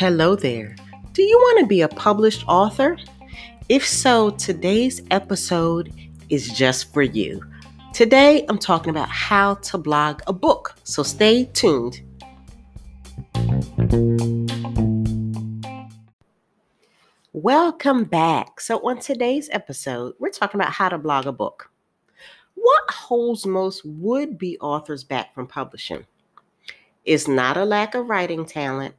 Hello there. Do you want to be a published author? If so, today's episode is just for you. Today, I'm talking about how to blog a book, so stay tuned. Welcome back. So, on today's episode, we're talking about how to blog a book. What holds most would be authors back from publishing? It's not a lack of writing talent,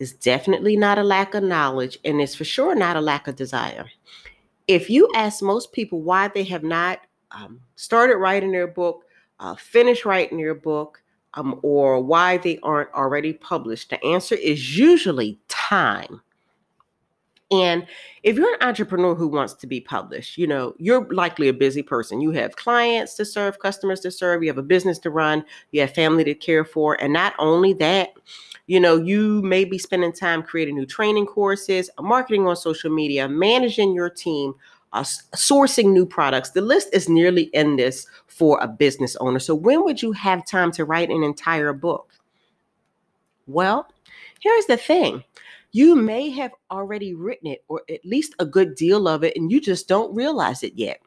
it's definitely not a lack of knowledge, and it's for sure not a lack of desire. If you ask most people why they have not um, started writing their book, uh, finished writing their book, um, or why they aren't already published, the answer is usually time. And if you're an entrepreneur who wants to be published, you know, you're likely a busy person. You have clients to serve, customers to serve, you have a business to run, you have family to care for. And not only that, you know, you may be spending time creating new training courses, marketing on social media, managing your team, uh, sourcing new products. The list is nearly endless for a business owner. So, when would you have time to write an entire book? Well, here's the thing you may have already written it, or at least a good deal of it, and you just don't realize it yet.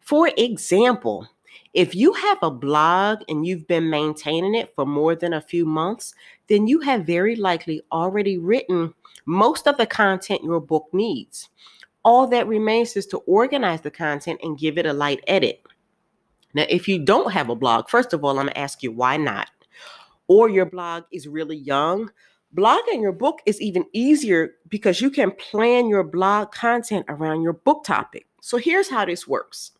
For example, if you have a blog and you've been maintaining it for more than a few months, then you have very likely already written most of the content your book needs. All that remains is to organize the content and give it a light edit. Now, if you don't have a blog, first of all, I'm going to ask you why not? Or your blog is really young. Blogging your book is even easier because you can plan your blog content around your book topic. So here's how this works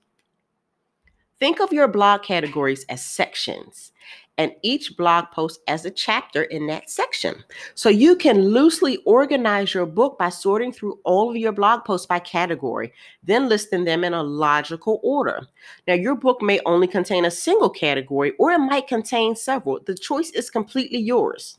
Think of your blog categories as sections and each blog post as a chapter in that section. So you can loosely organize your book by sorting through all of your blog posts by category, then listing them in a logical order. Now, your book may only contain a single category or it might contain several. The choice is completely yours.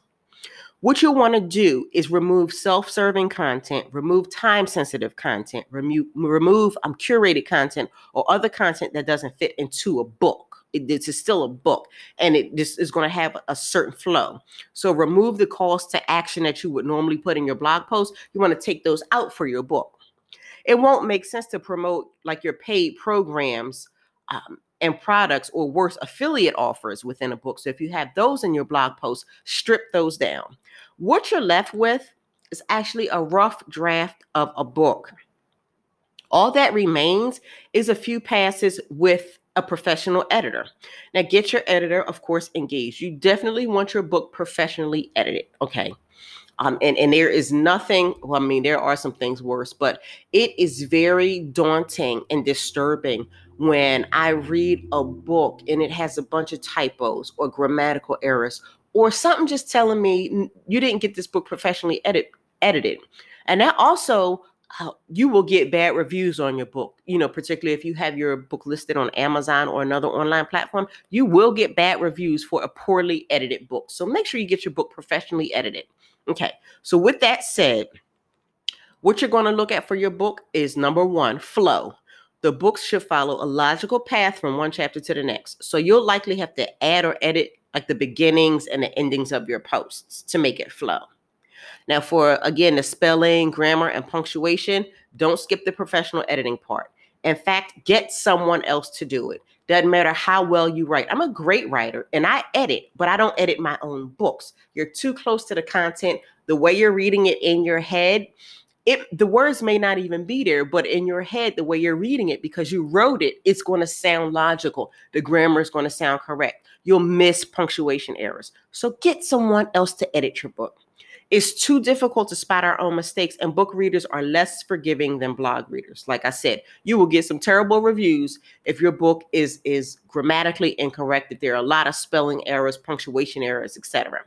What you'll want to do is remove self-serving content, remove time-sensitive content, remove remove um, curated content or other content that doesn't fit into a book. It, is still a book and it just is going to have a certain flow. So remove the calls to action that you would normally put in your blog post. You want to take those out for your book. It won't make sense to promote like your paid programs um, and products or worse affiliate offers within a book. So if you have those in your blog post, strip those down. What you're left with is actually a rough draft of a book. All that remains is a few passes with a professional editor. Now, get your editor, of course, engaged. You definitely want your book professionally edited, okay? Um, and, and there is nothing, well, I mean, there are some things worse, but it is very daunting and disturbing when I read a book and it has a bunch of typos or grammatical errors or something just telling me you didn't get this book professionally edit, edited. And that also uh, you will get bad reviews on your book. You know, particularly if you have your book listed on Amazon or another online platform, you will get bad reviews for a poorly edited book. So make sure you get your book professionally edited. Okay. So with that said, what you're going to look at for your book is number 1, flow the books should follow a logical path from one chapter to the next. So you'll likely have to add or edit like the beginnings and the endings of your posts to make it flow. Now, for again, the spelling, grammar, and punctuation, don't skip the professional editing part. In fact, get someone else to do it. Doesn't matter how well you write. I'm a great writer and I edit, but I don't edit my own books. You're too close to the content. The way you're reading it in your head, it the words may not even be there, but in your head, the way you're reading it, because you wrote it, it's going to sound logical. The grammar is going to sound correct. You'll miss punctuation errors. So get someone else to edit your book. It's too difficult to spot our own mistakes, and book readers are less forgiving than blog readers. Like I said, you will get some terrible reviews if your book is is grammatically incorrect, if there are a lot of spelling errors, punctuation errors, etc.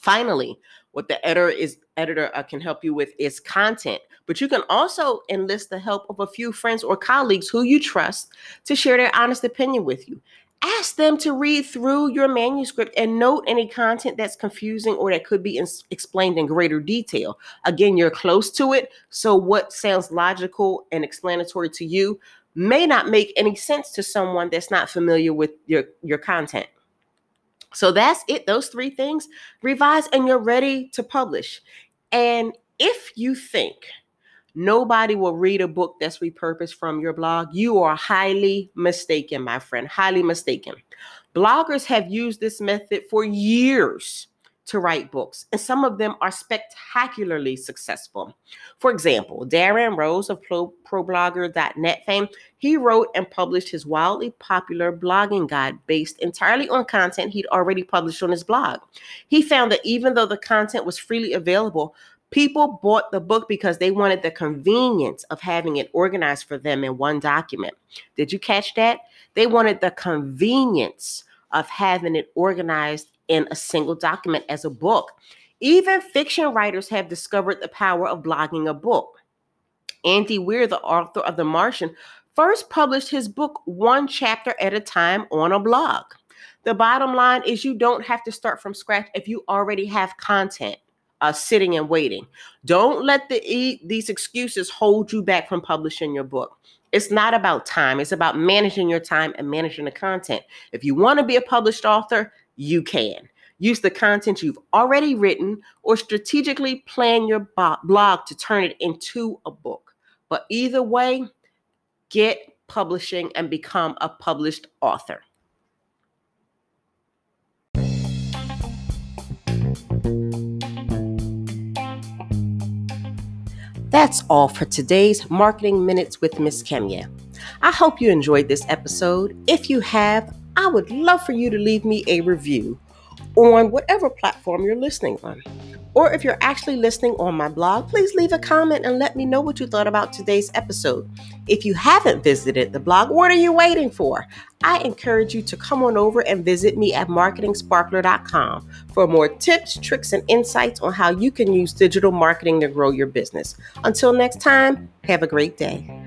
Finally, what the editor is editor uh, can help you with is content, but you can also enlist the help of a few friends or colleagues who you trust to share their honest opinion with you. Ask them to read through your manuscript and note any content that's confusing or that could be in- explained in greater detail. Again, you're close to it, so what sounds logical and explanatory to you may not make any sense to someone that's not familiar with your, your content. So that's it. Those three things revise and you're ready to publish. And if you think nobody will read a book that's repurposed from your blog, you are highly mistaken, my friend. Highly mistaken. Bloggers have used this method for years to write books, and some of them are spectacularly successful. For example, Darren Rowse of Pro, ProBlogger.net fame, he wrote and published his wildly popular blogging guide based entirely on content he'd already published on his blog. He found that even though the content was freely available, People bought the book because they wanted the convenience of having it organized for them in one document. Did you catch that? They wanted the convenience of having it organized in a single document as a book. Even fiction writers have discovered the power of blogging a book. Andy Weir, the author of The Martian, first published his book one chapter at a time on a blog. The bottom line is you don't have to start from scratch if you already have content uh, sitting and waiting. Don't let the these excuses hold you back from publishing your book. It's not about time. It's about managing your time and managing the content. If you want to be a published author, you can. Use the content you've already written or strategically plan your blog to turn it into a book. But either way, get publishing and become a published author. That's all for today's Marketing Minutes with Miss Kemya. I hope you enjoyed this episode. If you have, I would love for you to leave me a review on whatever platform you're listening on. Or if you're actually listening on my blog, please leave a comment and let me know what you thought about today's episode. If you haven't visited the blog, what are you waiting for? I encourage you to come on over and visit me at marketingsparkler.com for more tips, tricks, and insights on how you can use digital marketing to grow your business. Until next time, have a great day.